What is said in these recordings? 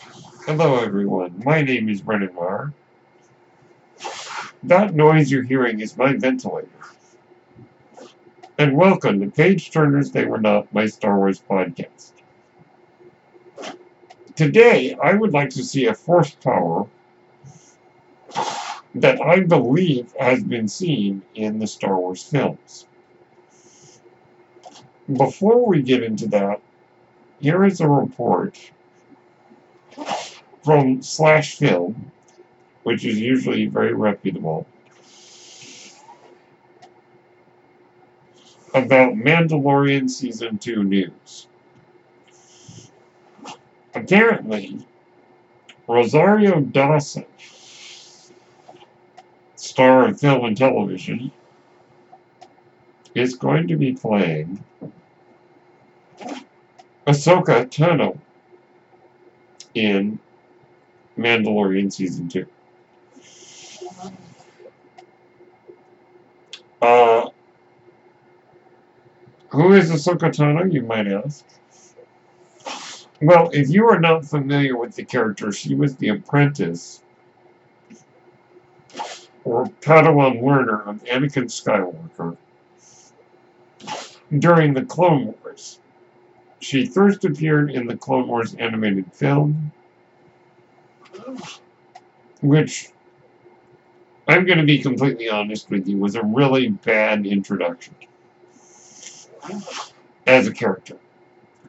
Hello everyone, my name is Brennan Marr. That noise you're hearing is my ventilator. And welcome to Page Turners They Were Not, my Star Wars podcast. Today, I would like to see a force power that I believe has been seen in the Star Wars films. Before we get into that, here is a report from Slash Film, which is usually very reputable, about Mandalorian Season 2 news. Apparently, Rosario Dawson, star of film and television, is going to be playing Ahsoka Tano in Mandalorian Season 2. Uh, who is Ahsoka Tano, you might ask? Well, if you are not familiar with the character, she was the apprentice or Padawan learner of Anakin Skywalker during the Clone Wars. She first appeared in the Clone Wars animated film, which, I'm going to be completely honest with you, was a really bad introduction as a character.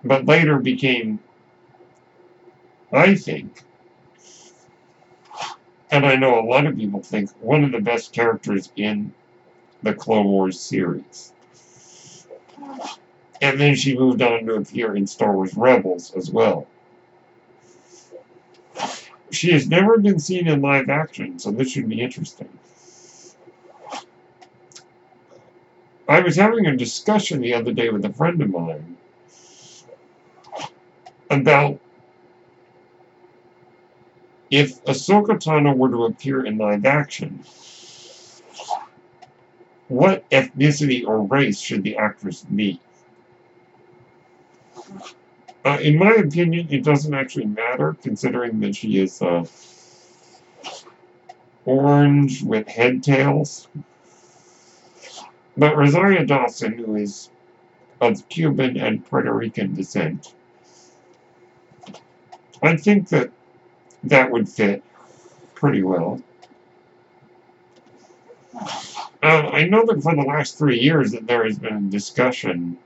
But later became, I think, and I know a lot of people think, one of the best characters in the Clone Wars series. And then she moved on to appear in Star Wars Rebels as well. She has never been seen in live action, so this should be interesting. I was having a discussion the other day with a friend of mine about if Ahsoka Tano were to appear in live action, what ethnicity or race should the actress be? Uh, in my opinion, it doesn't actually matter, considering that she is uh, orange with head tails. But Rosario Dawson, who is of Cuban and Puerto Rican descent, I think that that would fit pretty well. Uh, I know that for the last three years that there has been discussion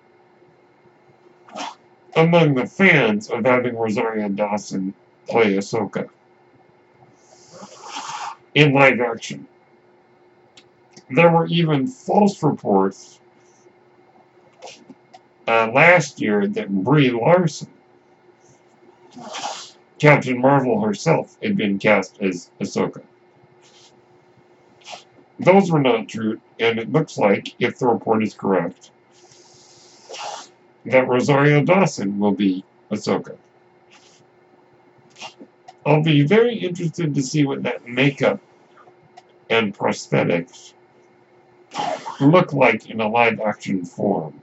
among the fans of having Rosario Dawson play Ahsoka in live action. There were even false reports uh, last year that Brie Larson, Captain Marvel herself, had been cast as Ahsoka. Those were not true, and it looks like, if the report is correct, that Rosario Dawson will be Ahsoka. I'll be very interested to see what that makeup and prosthetics look like in a live action form.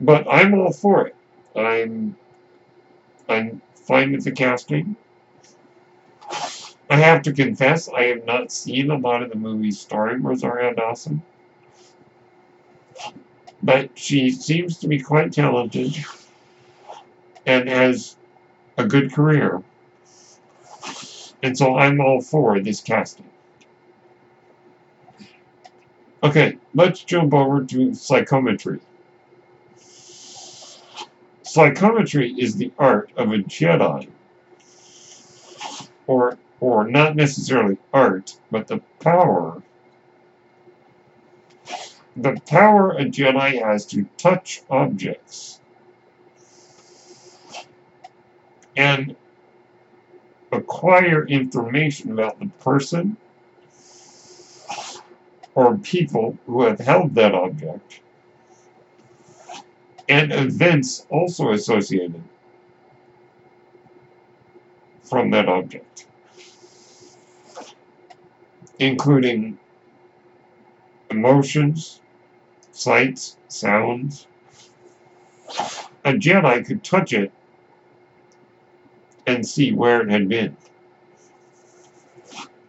But I'm all for it. I'm I'm fine with the casting. I have to confess, I have not seen a lot of the movies starring Rosario Dawson. But she seems to be quite talented and has a good career. And so I'm all for this casting. Okay, let's jump over to psychometry. Psychometry is the art of a Jedi, or, or not necessarily art, but the power the power a Jedi has to touch objects. And acquire information about the person or people who have held that object. And events also associated from that object, including emotions, sights, sounds. A Jedi could touch it and see where it had been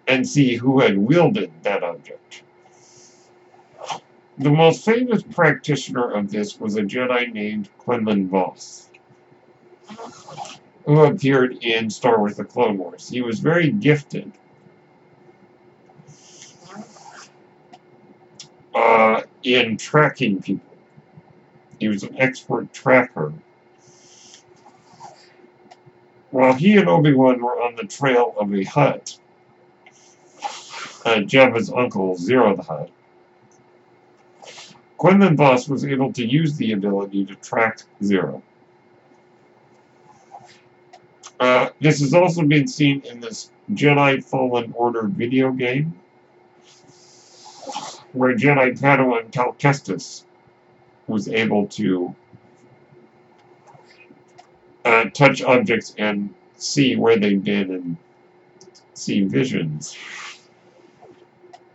and see who had wielded that object. The most famous practitioner of this was a Jedi named Quinlan Vos, who appeared in Star Wars The Clone Wars. He was very gifted uh, in tracking people. He was an expert tracker. While he and Obi-Wan were on the trail of a Hutt, uh, Jabba's uncle, Ziro the Hutt, Quinlan Vos was able to use the ability to track Ziro. Uh, this has also been seen in this Jedi Fallen Order video game, where Jedi Padawan Cal Kestis was able to uh, touch objects and see where they've been and see visions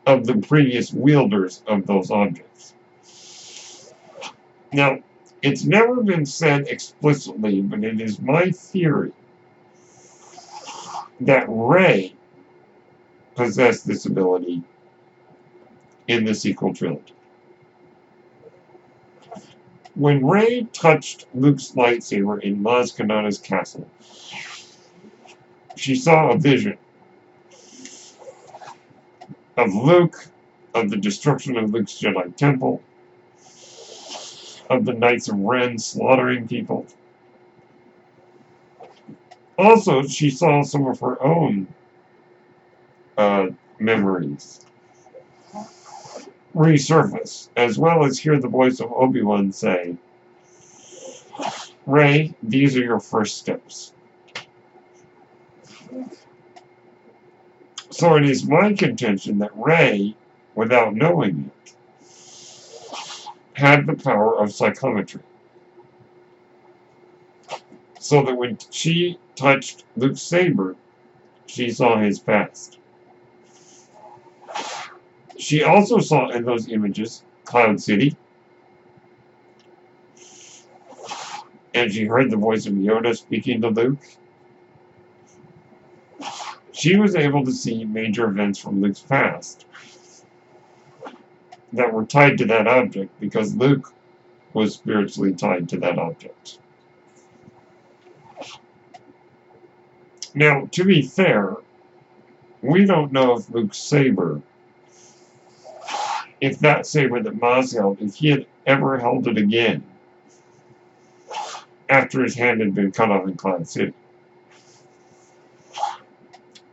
of the previous wielders of those objects. Now, it's never been said explicitly, but it is my theory that Rey possessed this ability in the sequel trilogy. When Rey touched Luke's lightsaber in Maz Kanata's castle, she saw a vision of Luke, of the destruction of Luke's Jedi Temple, of the Knights of Ren slaughtering people. Also, she saw some of her own uh, memories resurface, as well as hear the voice of Obi-Wan say, Rey, these are your first steps. So it is my contention that Rey, without knowing it, had the power of psychometry. So that when she touched Luke's saber, she saw his past. She also saw in those images Cloud City. And she heard the voice of Yoda speaking to Luke. She was able to see major events from Luke's past that were tied to that object because Luke was spiritually tied to that object. Now, to be fair, we don't know if Luke's saber if that saber that Maz held, if he had ever held it again after his hand had been cut off in Cloud City.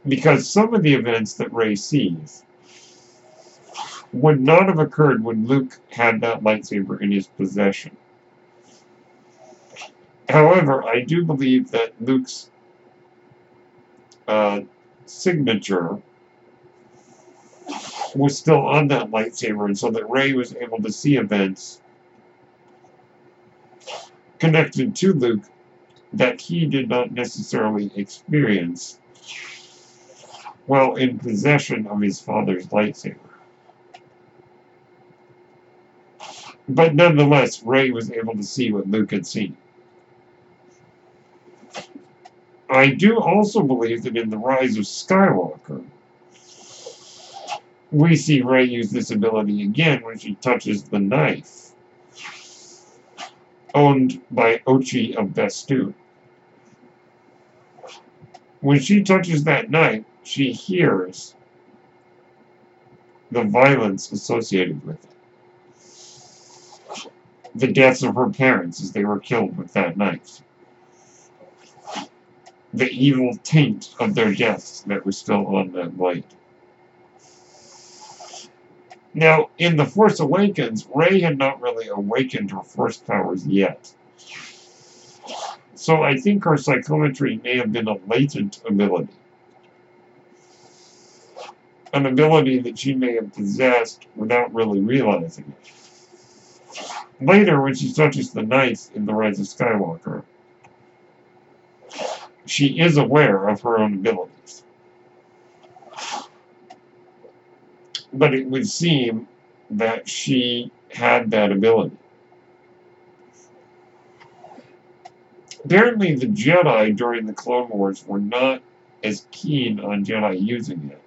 Because some of the events that Rey sees would not have occurred when Luke had that lightsaber in his possession. However, I do believe that Luke's uh, signature was still on that lightsaber, and so that Rey was able to see events connected to Luke that he did not necessarily experience while in possession of his father's lightsaber. But nonetheless, Rey was able to see what Luke had seen. I do also believe that in The Rise of Skywalker, we see Rey use this ability again when she touches the knife owned by Ochi of Bestoon. When she touches that knife, she hears the violence associated with it. The deaths of her parents as they were killed with that knife. The evil taint of their deaths that was still on that blade. Now, in The Force Awakens, Rey had not really awakened her Force powers yet. So I think her psychometry may have been a latent ability. An ability that she may have possessed without really realizing it. Later, when she touches the knife in The Rise of Skywalker, she is aware of her own abilities. But it would seem that she had that ability. apparently the Jedi during the Clone Wars were not as keen on Jedi using it.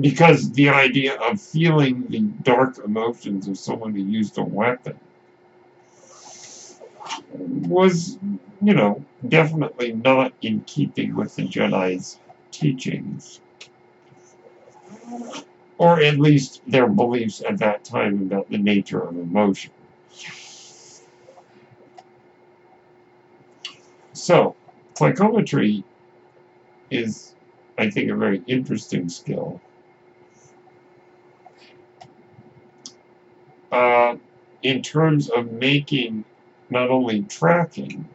Because the idea of feeling the dark emotions of someone who used a weapon was, you know, definitely not in keeping with the Jedi's teachings. Or at least their beliefs at that time about the nature of emotion. So, psychometry is, I think, a very interesting skill. Uh, in terms of making not only tracking,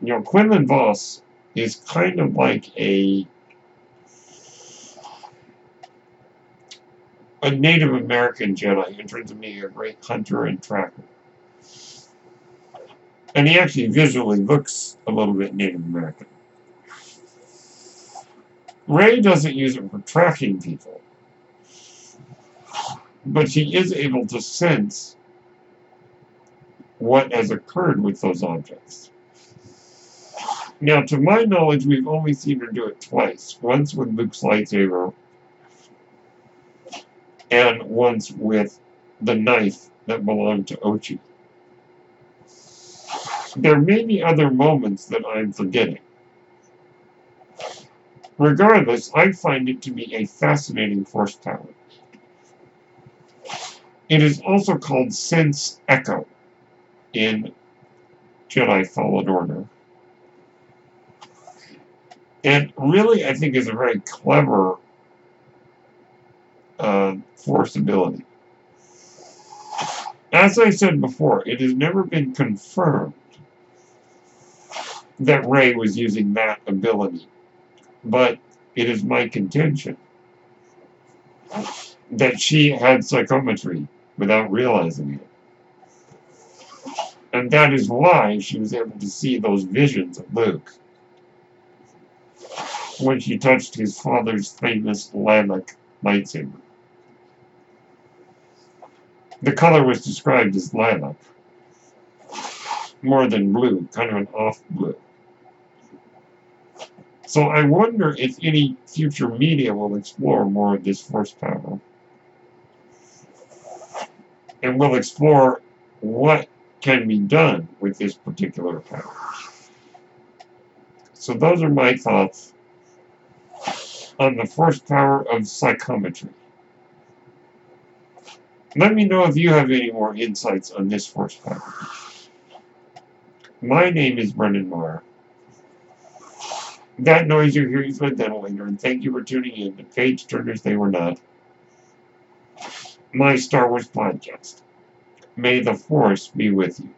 you know, Quinlan Vos is kind of like a a Native American Jedi in terms of being a great hunter and tracker. And he actually visually looks a little bit Native American. Rey doesn't use it for tracking people, but she is able to sense what has occurred with those objects. Now, to my knowledge, we've only seen her do it twice. Once with Luke's lightsaber, and ones with the knife that belonged to Ochi. There may be other moments that I'm forgetting. Regardless, I find it to be a fascinating force power. It is also called Sense Echo in Jedi Fallen Order. And really, I think is a very clever uh, force ability. As I said before, it has never been confirmed that Rey was using that ability, but it is my contention that she had psychometry without realizing it. And that is why she was able to see those visions of Luke when she touched his father's famous lilac lightsaber. The color was described as lilac, more than blue, kind of an off blue. So I wonder if any future media will explore more of this force power. And will explore what can be done with this particular power. So those are my thoughts on the force power of psychometry. Let me know if you have any more insights on this force power. My name is Brendan Marr. That noise you're hearing is my ventilator, and thank you for tuning in to Page Turners They Were Not, my Star Wars podcast. May the Force be with you.